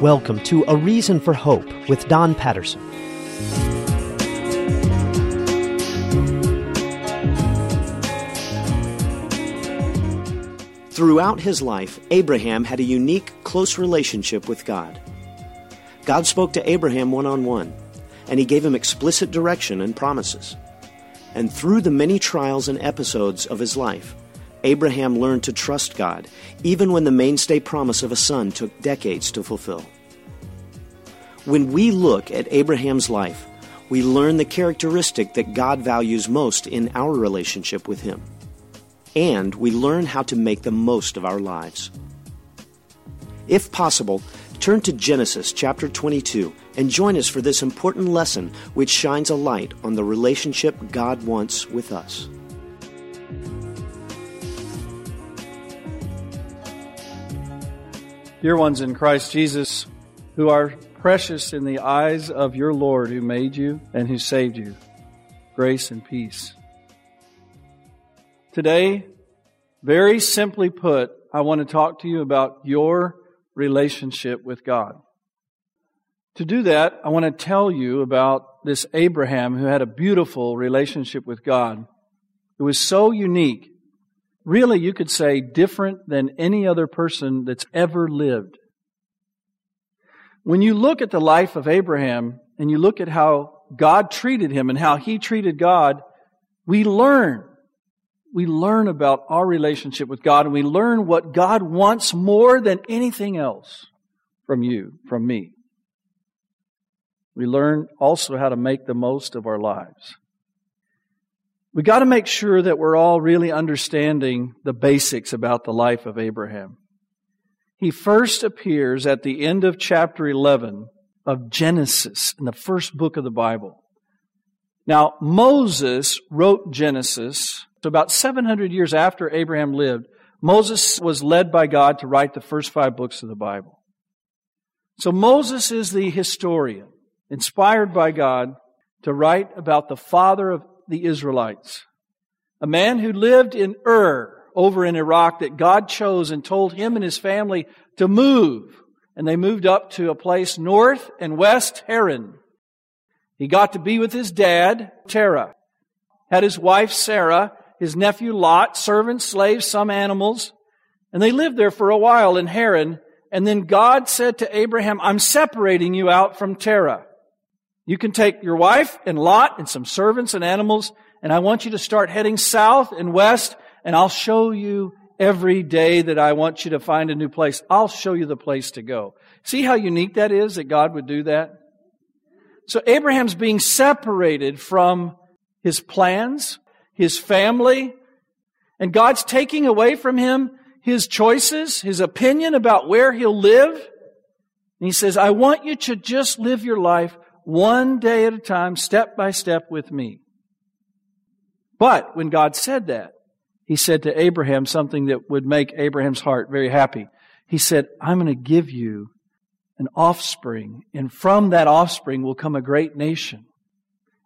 Welcome to A Reason for Hope with Don Patterson. Throughout his life, Abraham had a unique, close relationship with God. God spoke to Abraham one on one, and he gave him explicit direction and promises. And through the many trials and episodes of his life, Abraham learned to trust God, even when the mainstay promise of a son took decades to fulfill. When we look at Abraham's life, we learn the characteristic that God values most in our relationship with Him. And we learn how to make the most of our lives. If possible, turn to Genesis chapter 22 and join us for this important lesson which shines a light on the relationship God wants with us. Dear ones in Christ Jesus, who are precious in the eyes of your Lord who made you and who saved you, grace and peace. Today, very simply put, I want to talk to you about your relationship with God. To do that, I want to tell you about this Abraham who had a beautiful relationship with God. It was so unique really, you could say, different than any other person that's ever lived. When you look at the life of Abraham and you look at how God treated him and how he treated God, we learn. We learn about our relationship with God and we learn what God wants more than anything else from you, from me. We learn also how to make the most of our lives. We got to make sure that we're all really understanding the basics about the life of Abraham. He first appears at the end of chapter 11 of Genesis in the first book of the Bible. Now, Moses wrote Genesis so about 700 years after Abraham lived. Moses was led by God to write the first five books of the Bible. So Moses is the historian, inspired by God to write about the father of the Israelites. A man who lived in Ur over in Iraq that God chose and told him and his family to move. And they moved up to a place north and west Haran. He got to be with his dad, Terah. Had his wife, Sarah, his nephew Lot, servants, slaves, some animals. And they lived there for a while in Haran. And then God said to Abraham, I'm separating you out from Terah. You can take your wife and Lot and some servants and animals, and I want you to start heading south and west, and I'll show you every day that I want you to find a new place. I'll show you the place to go. See how unique that is that God would do that? So Abraham's being separated from his plans, his family, and God's taking away from him his choices, his opinion about where he'll live. And he says, I want you to just live your life one day at a time, step by step with me. But when God said that, he said to Abraham something that would make Abraham's heart very happy. He said, I'm going to give you an offspring, and from that offspring will come a great nation.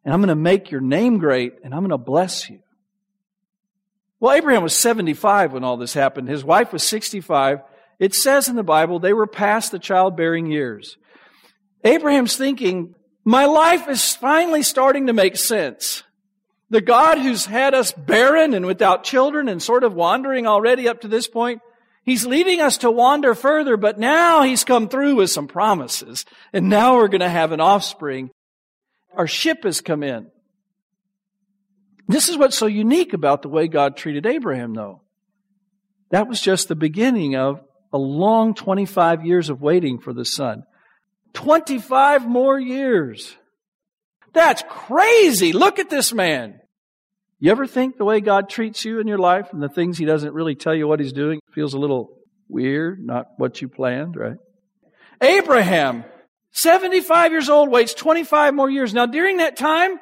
And I'm going to make your name great, and I'm going to bless you. Well, Abraham was 75 when all this happened. His wife was 65. It says in the Bible they were past the childbearing years. Abraham's thinking, my life is finally starting to make sense. The God who's had us barren and without children and sort of wandering already up to this point, He's leading us to wander further, but now He's come through with some promises. And now we're going to have an offspring. Our ship has come in. This is what's so unique about the way God treated Abraham, though. That was just the beginning of a long 25 years of waiting for the son. 25 more years. That's crazy. Look at this man. You ever think the way God treats you in your life and the things He doesn't really tell you what He's doing feels a little weird, not what you planned, right? Abraham, 75 years old, waits 25 more years. Now during that time,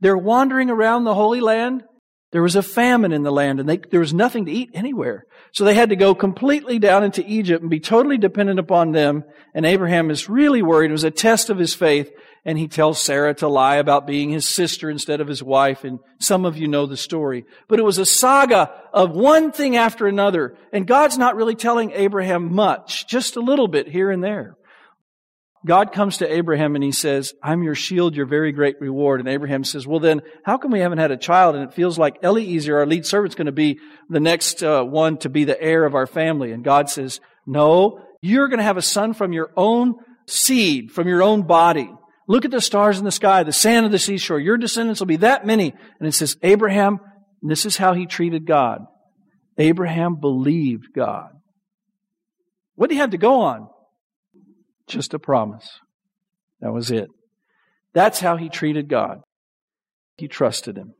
they're wandering around the Holy Land. There was a famine in the land and they, there was nothing to eat anywhere. So they had to go completely down into Egypt and be totally dependent upon them. And Abraham is really worried. It was a test of his faith. And he tells Sarah to lie about being his sister instead of his wife. And some of you know the story. But it was a saga of one thing after another. And God's not really telling Abraham much, just a little bit here and there. God comes to Abraham and he says, I'm your shield, your very great reward. And Abraham says, well then, how come we haven't had a child? And it feels like Eliezer, our lead servant, is going to be the next uh, one to be the heir of our family. And God says, no, you're going to have a son from your own seed, from your own body. Look at the stars in the sky, the sand of the seashore. Your descendants will be that many. And it says, Abraham, this is how he treated God. Abraham believed God. What did he have to go on? Just a promise. That was it. That's how he treated God. He trusted him.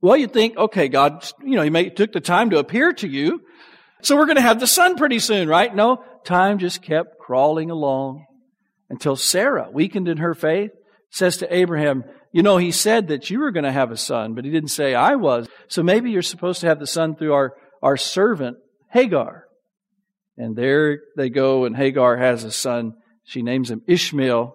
Well, you think, okay, God, you know, he may, took the time to appear to you, so we're going to have the son pretty soon, right? No, time just kept crawling along until Sarah, weakened in her faith, says to Abraham, you know, he said that you were going to have a son, but he didn't say I was. So maybe you're supposed to have the son through our, our servant, Hagar. And there they go, and Hagar has a son. She names him Ishmael.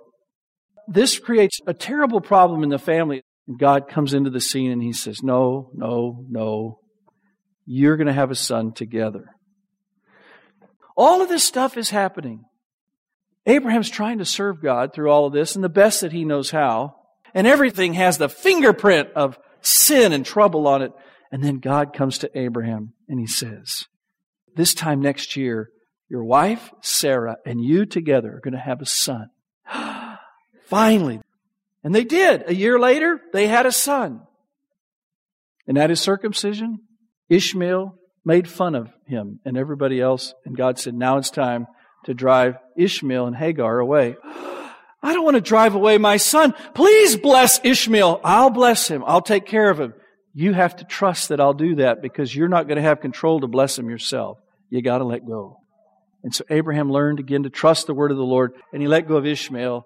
This creates a terrible problem in the family. And God comes into the scene and he says, No, no, no. You're going to have a son together. All of this stuff is happening. Abraham's trying to serve God through all of this and the best that he knows how. And everything has the fingerprint of sin and trouble on it. And then God comes to Abraham and he says, this time next year, your wife, Sarah, and you together are going to have a son. Finally. And they did. A year later, they had a son. And at his circumcision, Ishmael made fun of him and everybody else. And God said, now it's time to drive Ishmael and Hagar away. I don't want to drive away my son. Please bless Ishmael. I'll bless him. I'll take care of him. You have to trust that I'll do that because you're not going to have control to bless him yourself. You got to let go. And so Abraham learned again to trust the word of the Lord, and he let go of Ishmael.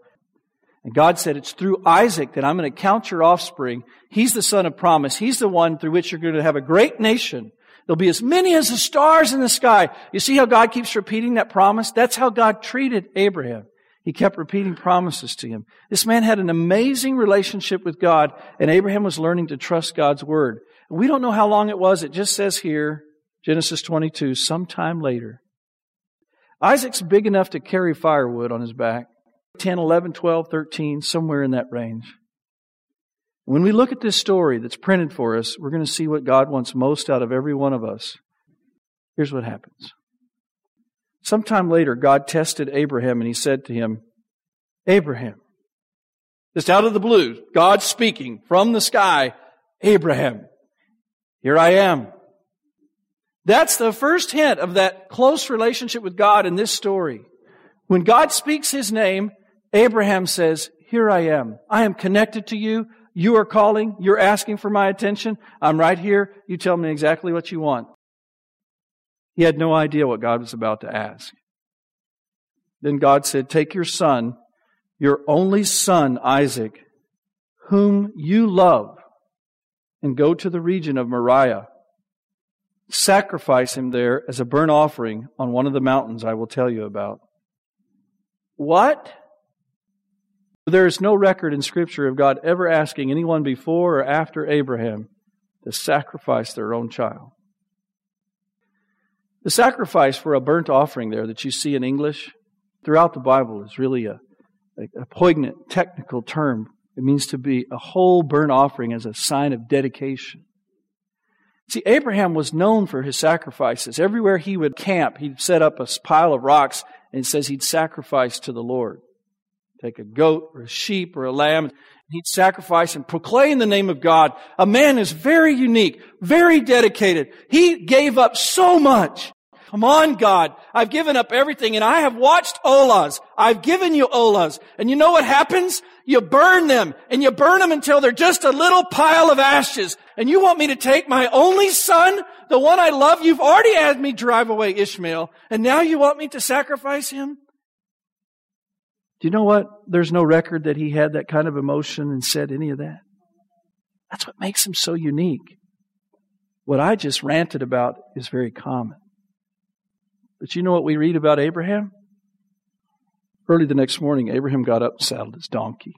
And God said, It's through Isaac that I'm going to count your offspring. He's the son of promise. He's the one through which you're going to have a great nation. There'll be as many as the stars in the sky. You see how God keeps repeating that promise? That's how God treated Abraham. He kept repeating promises to him. This man had an amazing relationship with God, and Abraham was learning to trust God's word. We don't know how long it was. It just says here Genesis 22, sometime later. Isaac's big enough to carry firewood on his back 10, 11, 12, 13, somewhere in that range. When we look at this story that's printed for us, we're going to see what God wants most out of every one of us. Here's what happens. Sometime later, God tested Abraham and he said to him, Abraham, just out of the blue, God speaking from the sky, Abraham, here I am. That's the first hint of that close relationship with God in this story. When God speaks his name, Abraham says, Here I am. I am connected to you. You are calling. You're asking for my attention. I'm right here. You tell me exactly what you want. He had no idea what God was about to ask. Then God said, Take your son, your only son, Isaac, whom you love, and go to the region of Moriah sacrifice him there as a burnt offering on one of the mountains I will tell you about. What? There is no record in Scripture of God ever asking anyone before or after Abraham to sacrifice their own child. The sacrifice for a burnt offering there that you see in English throughout the Bible is really a, a, a poignant technical term. It means to be a whole burnt offering as a sign of dedication. See, Abraham was known for his sacrifices. Everywhere he would camp, he'd set up a pile of rocks and says he'd sacrifice to the Lord. Take a goat or a sheep or a lamb. And he'd sacrifice and proclaim the name of God. A man is very unique, very dedicated. He gave up so much. Come on, God. I've given up everything and I have watched olas. I've given you olas. And you know what happens? You burn them and you burn them until they're just a little pile of ashes. And you want me to take my only son, the one I love? You've already had me drive away Ishmael and now you want me to sacrifice him? Do you know what? There's no record that he had that kind of emotion and said any of that. That's what makes him so unique. What I just ranted about is very common. But you know what we read about Abraham? Early the next morning, Abraham got up and saddled his donkey.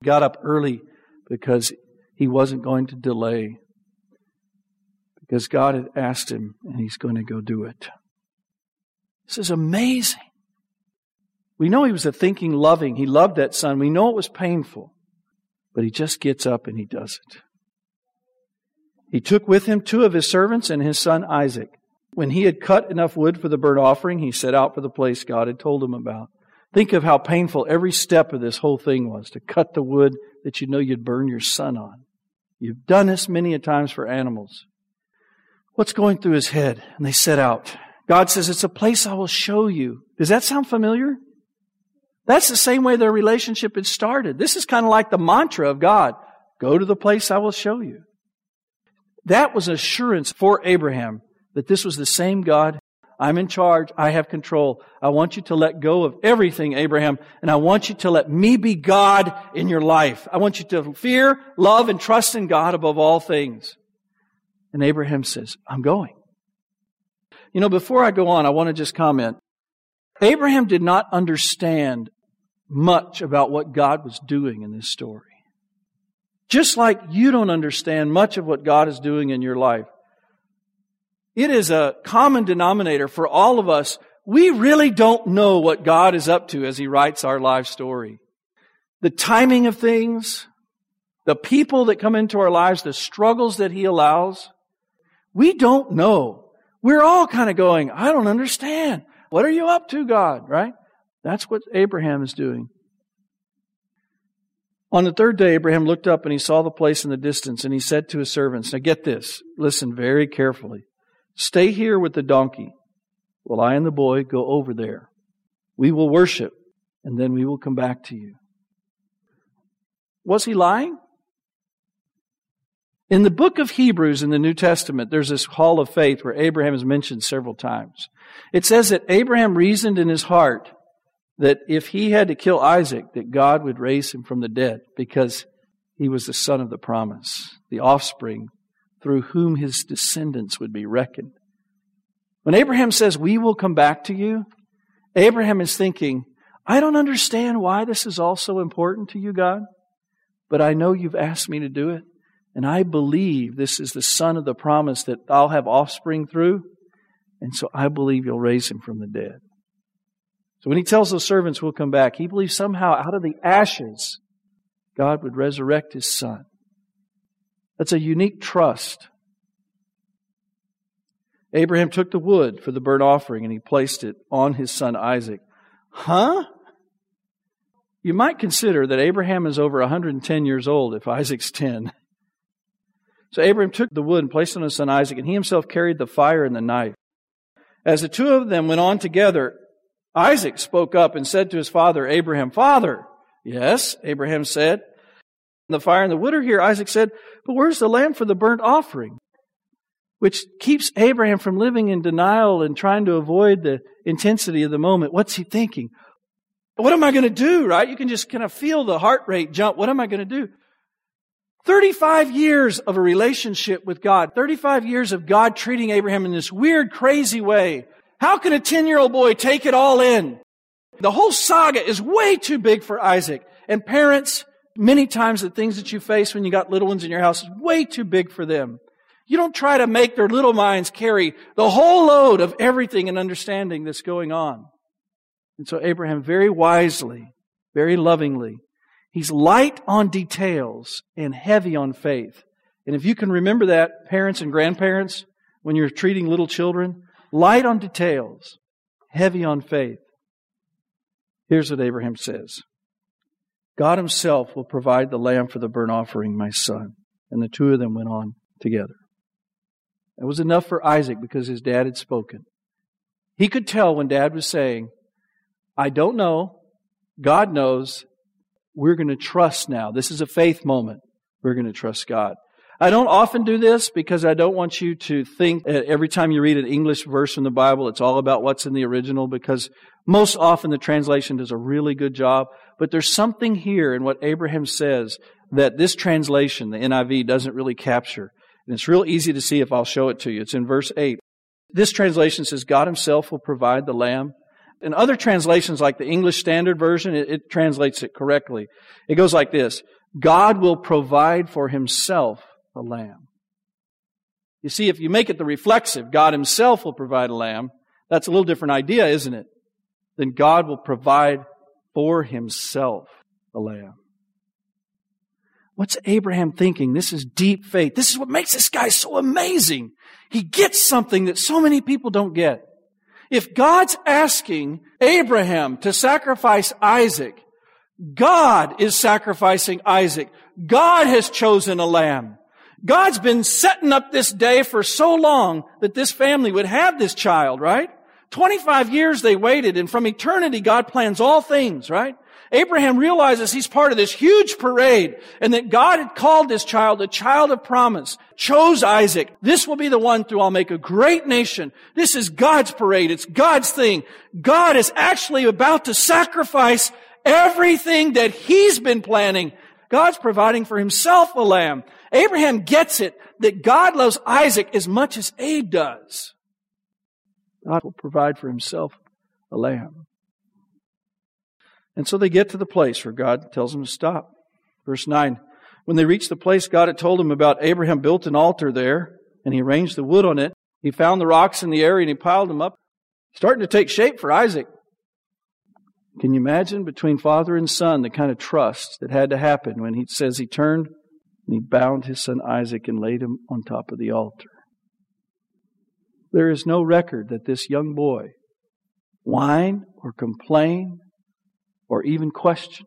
He got up early because he wasn't going to delay. Because God had asked him, and he's going to go do it. This is amazing. We know he was a thinking, loving. He loved that son. We know it was painful. But he just gets up and he does it. He took with him two of his servants and his son Isaac. When he had cut enough wood for the burnt offering, he set out for the place God had told him about. Think of how painful every step of this whole thing was to cut the wood that you know you'd burn your son on. You've done this many a times for animals. What's going through his head? And they set out. God says, It's a place I will show you. Does that sound familiar? That's the same way their relationship had started. This is kind of like the mantra of God go to the place I will show you. That was assurance for Abraham that this was the same God. I'm in charge. I have control. I want you to let go of everything, Abraham, and I want you to let me be God in your life. I want you to fear, love, and trust in God above all things. And Abraham says, I'm going. You know, before I go on, I want to just comment. Abraham did not understand much about what God was doing in this story. Just like you don't understand much of what God is doing in your life. It is a common denominator for all of us. We really don't know what God is up to as He writes our life story. The timing of things, the people that come into our lives, the struggles that He allows, we don't know. We're all kind of going, I don't understand. What are you up to, God? Right? That's what Abraham is doing. On the third day, Abraham looked up and he saw the place in the distance, and he said to his servants, Now get this, listen very carefully. Stay here with the donkey while I and the boy go over there. We will worship, and then we will come back to you. Was he lying? In the book of Hebrews in the New Testament, there's this hall of faith where Abraham is mentioned several times. It says that Abraham reasoned in his heart that if he had to kill Isaac, that God would raise him from the dead because he was the son of the promise, the offspring through whom his descendants would be reckoned. When Abraham says, We will come back to you, Abraham is thinking, I don't understand why this is all so important to you, God, but I know you've asked me to do it, and I believe this is the son of the promise that I'll have offspring through, and so I believe you'll raise him from the dead. So when he tells those servants we'll come back, he believes somehow out of the ashes, God would resurrect his son. That's a unique trust. Abraham took the wood for the burnt offering and he placed it on his son Isaac. Huh? You might consider that Abraham is over 110 years old if Isaac's 10. So Abraham took the wood and placed it on his son Isaac, and he himself carried the fire and the knife. As the two of them went on together, Isaac spoke up and said to his father, Abraham, Father. Yes, Abraham said the fire and the wood are here. Isaac said, But where's the lamb for the burnt offering? Which keeps Abraham from living in denial and trying to avoid the intensity of the moment. What's he thinking? What am I going to do, right? You can just kind of feel the heart rate jump. What am I going to do? 35 years of a relationship with God. 35 years of God treating Abraham in this weird, crazy way. How can a 10 year old boy take it all in? The whole saga is way too big for Isaac. And parents, Many times the things that you face when you got little ones in your house is way too big for them. You don't try to make their little minds carry the whole load of everything and understanding that's going on. And so Abraham very wisely, very lovingly, he's light on details and heavy on faith. And if you can remember that, parents and grandparents, when you're treating little children, light on details, heavy on faith. Here's what Abraham says. God Himself will provide the lamb for the burnt offering, my son. And the two of them went on together. That was enough for Isaac because his dad had spoken. He could tell when dad was saying, I don't know. God knows. We're going to trust now. This is a faith moment. We're going to trust God. I don't often do this because I don't want you to think that every time you read an English verse from the Bible, it's all about what's in the original because most often the translation does a really good job. But there's something here in what Abraham says that this translation, the NIV, doesn't really capture. And it's real easy to see if I'll show it to you. It's in verse 8. This translation says, God himself will provide the lamb. In other translations, like the English Standard Version, it, it translates it correctly. It goes like this God will provide for himself a lamb. You see, if you make it the reflexive, God Himself will provide a lamb, that's a little different idea, isn't it? then God will provide for himself a lamb. What's Abraham thinking? This is deep faith. This is what makes this guy so amazing. He gets something that so many people don't get. If God's asking Abraham to sacrifice Isaac, God is sacrificing Isaac. God has chosen a lamb. God's been setting up this day for so long that this family would have this child, right? 25 years they waited and from eternity God plans all things, right? Abraham realizes he's part of this huge parade and that God had called this child a child of promise, chose Isaac. This will be the one through I'll make a great nation. This is God's parade. It's God's thing. God is actually about to sacrifice everything that he's been planning. God's providing for himself a lamb. Abraham gets it that God loves Isaac as much as Abe does. God will provide for himself a lamb. And so they get to the place where God tells them to stop. Verse 9. When they reached the place God had told them about, Abraham built an altar there and he arranged the wood on it. He found the rocks in the area and he piled them up, starting to take shape for Isaac. Can you imagine between father and son the kind of trust that had to happen when he says he turned and he bound his son Isaac and laid him on top of the altar? There is no record that this young boy whine or complain or even question.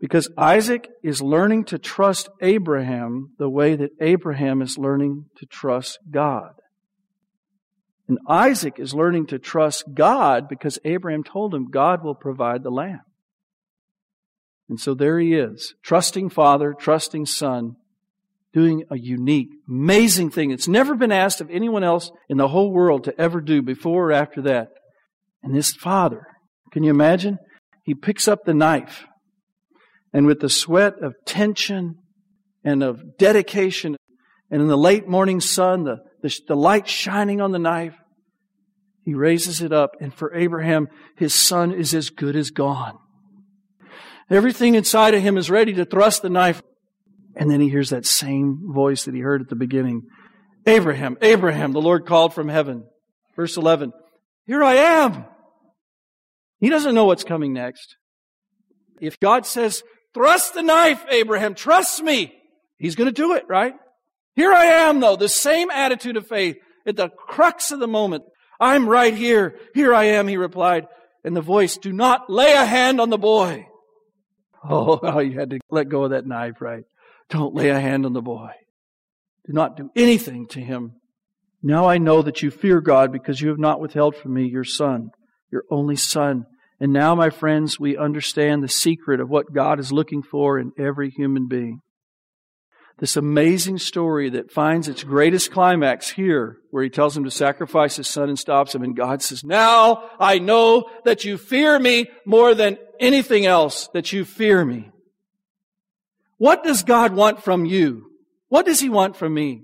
Because Isaac is learning to trust Abraham the way that Abraham is learning to trust God. And Isaac is learning to trust God because Abraham told him God will provide the lamb. And so there he is, trusting father, trusting son, doing a unique, amazing thing. It's never been asked of anyone else in the whole world to ever do before or after that. And this father, can you imagine? He picks up the knife and with the sweat of tension and of dedication and in the late morning sun, the, the, the light shining on the knife, he raises it up and for Abraham, his son is as good as gone. Everything inside of him is ready to thrust the knife and then he hears that same voice that he heard at the beginning. Abraham, Abraham, the Lord called from heaven. Verse 11. Here I am. He doesn't know what's coming next. If God says, thrust the knife, Abraham, trust me, he's going to do it, right? Here I am, though, the same attitude of faith at the crux of the moment. I'm right here. Here I am, he replied. And the voice, do not lay a hand on the boy. Oh, oh, you had to let go of that knife, right? Don't lay a hand on the boy. Do not do anything to him. Now I know that you fear God because you have not withheld from me your son, your only son. And now, my friends, we understand the secret of what God is looking for in every human being. This amazing story that finds its greatest climax here, where he tells him to sacrifice his son and stops him. And God says, Now I know that you fear me more than anything else, that you fear me. What does God want from you? What does He want from me?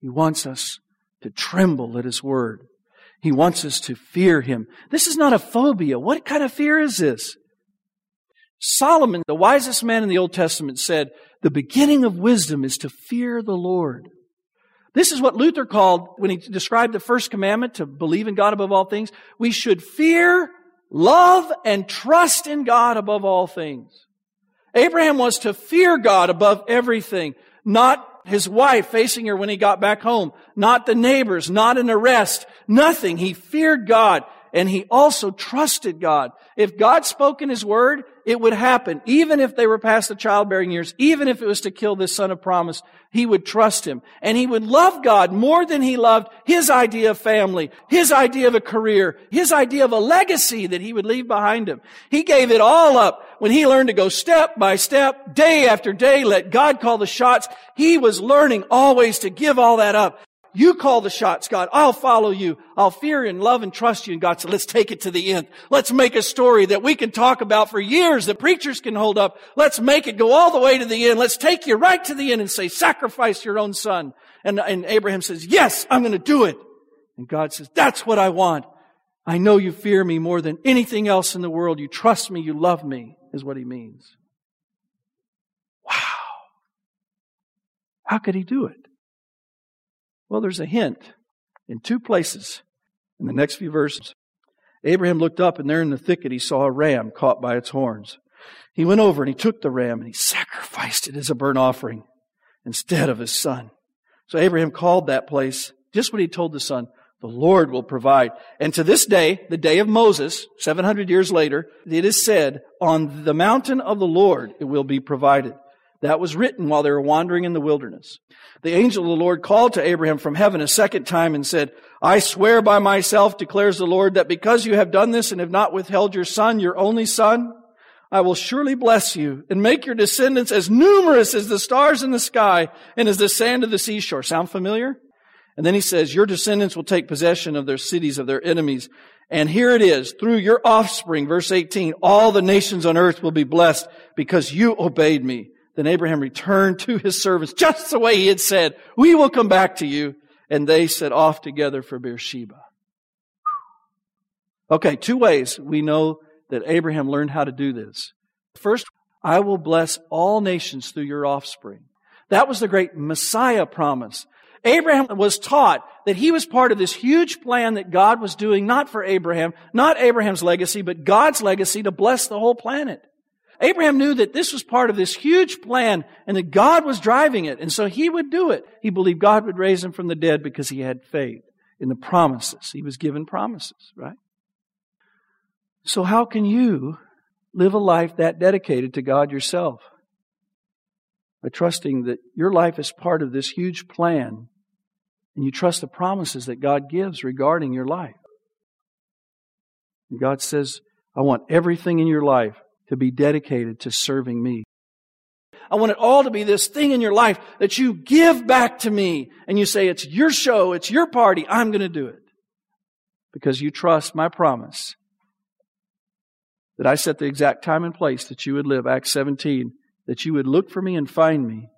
He wants us to tremble at His word. He wants us to fear Him. This is not a phobia. What kind of fear is this? Solomon, the wisest man in the Old Testament, said, The beginning of wisdom is to fear the Lord. This is what Luther called, when he described the first commandment, to believe in God above all things. We should fear, love, and trust in God above all things. Abraham was to fear God above everything, not his wife facing her when he got back home, not the neighbors, not an arrest, nothing. He feared God and he also trusted God. If God spoke in his word, it would happen. Even if they were past the childbearing years, even if it was to kill this son of promise, he would trust him. And he would love God more than he loved his idea of family, his idea of a career, his idea of a legacy that he would leave behind him. He gave it all up when he learned to go step by step, day after day, let God call the shots. He was learning always to give all that up. You call the shots, God. I'll follow you. I'll fear and love and trust you. And God said, let's take it to the end. Let's make a story that we can talk about for years, that preachers can hold up. Let's make it go all the way to the end. Let's take you right to the end and say, sacrifice your own son. And, and Abraham says, yes, I'm going to do it. And God says, that's what I want. I know you fear me more than anything else in the world. You trust me. You love me is what he means. Wow. How could he do it? Well, there's a hint in two places in the next few verses. Abraham looked up, and there in the thicket he saw a ram caught by its horns. He went over and he took the ram and he sacrificed it as a burnt offering instead of his son. So Abraham called that place just what he told the son, the Lord will provide. And to this day, the day of Moses, 700 years later, it is said, on the mountain of the Lord it will be provided. That was written while they were wandering in the wilderness. The angel of the Lord called to Abraham from heaven a second time and said, I swear by myself, declares the Lord, that because you have done this and have not withheld your son, your only son, I will surely bless you and make your descendants as numerous as the stars in the sky and as the sand of the seashore. Sound familiar? And then he says, your descendants will take possession of their cities, of their enemies. And here it is, through your offspring, verse 18, all the nations on earth will be blessed because you obeyed me. Then Abraham returned to his servants just the way he had said, we will come back to you. And they set off together for Beersheba. Okay, two ways we know that Abraham learned how to do this. First, I will bless all nations through your offspring. That was the great Messiah promise. Abraham was taught that he was part of this huge plan that God was doing, not for Abraham, not Abraham's legacy, but God's legacy to bless the whole planet. Abraham knew that this was part of this huge plan and that God was driving it, and so he would do it. He believed God would raise him from the dead because he had faith in the promises. He was given promises, right? So how can you live a life that dedicated to God yourself? By trusting that your life is part of this huge plan and you trust the promises that God gives regarding your life. And God says, I want everything in your life to be dedicated to serving me. I want it all to be this thing in your life that you give back to me and you say, it's your show, it's your party, I'm going to do it. Because you trust my promise that I set the exact time and place that you would live, Acts 17, that you would look for me and find me,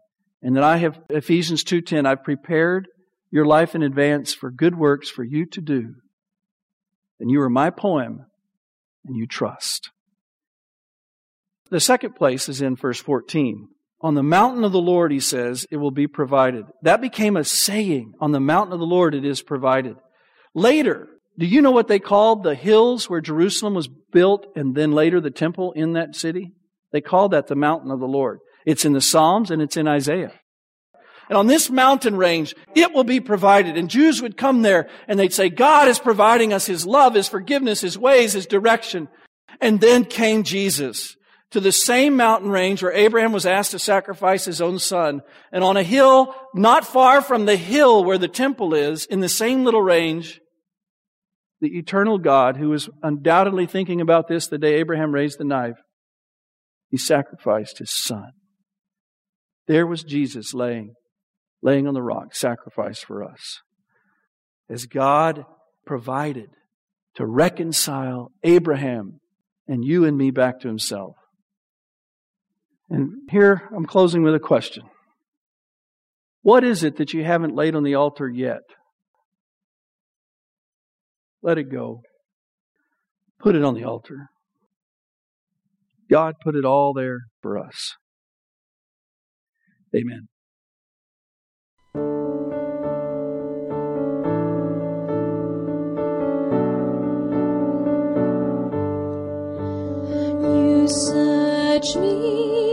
and that I have, Ephesians 2.10, I've prepared your life in advance for good works for you to do. And you are my poem, and you trust. The second place is in verse 14. On the mountain of the Lord, he says, it will be provided. That became a saying. On the mountain of the Lord, it is provided. Later, do you know what they called the hills where Jerusalem was built and then later the temple in that city? They called that the mountain of the Lord. It's in the Psalms and it's in Isaiah. And on this mountain range, it will be provided. And Jews would come there and they'd say, God is providing us His love, His forgiveness, His ways, His direction. And then came Jesus to the same mountain range where Abraham was asked to sacrifice his own son. And on a hill not far from the hill where the temple is, in the same little range, the eternal God, who was undoubtedly thinking about this the day Abraham raised the knife, he sacrificed his son. There was Jesus laying, laying on the rock, sacrificed for us. As God provided to reconcile Abraham and you and me back to himself. And here I'm closing with a question. What is it that you haven't laid on the altar yet? Let it go. Put it on the altar. God put it all there for us. Amen. You search me.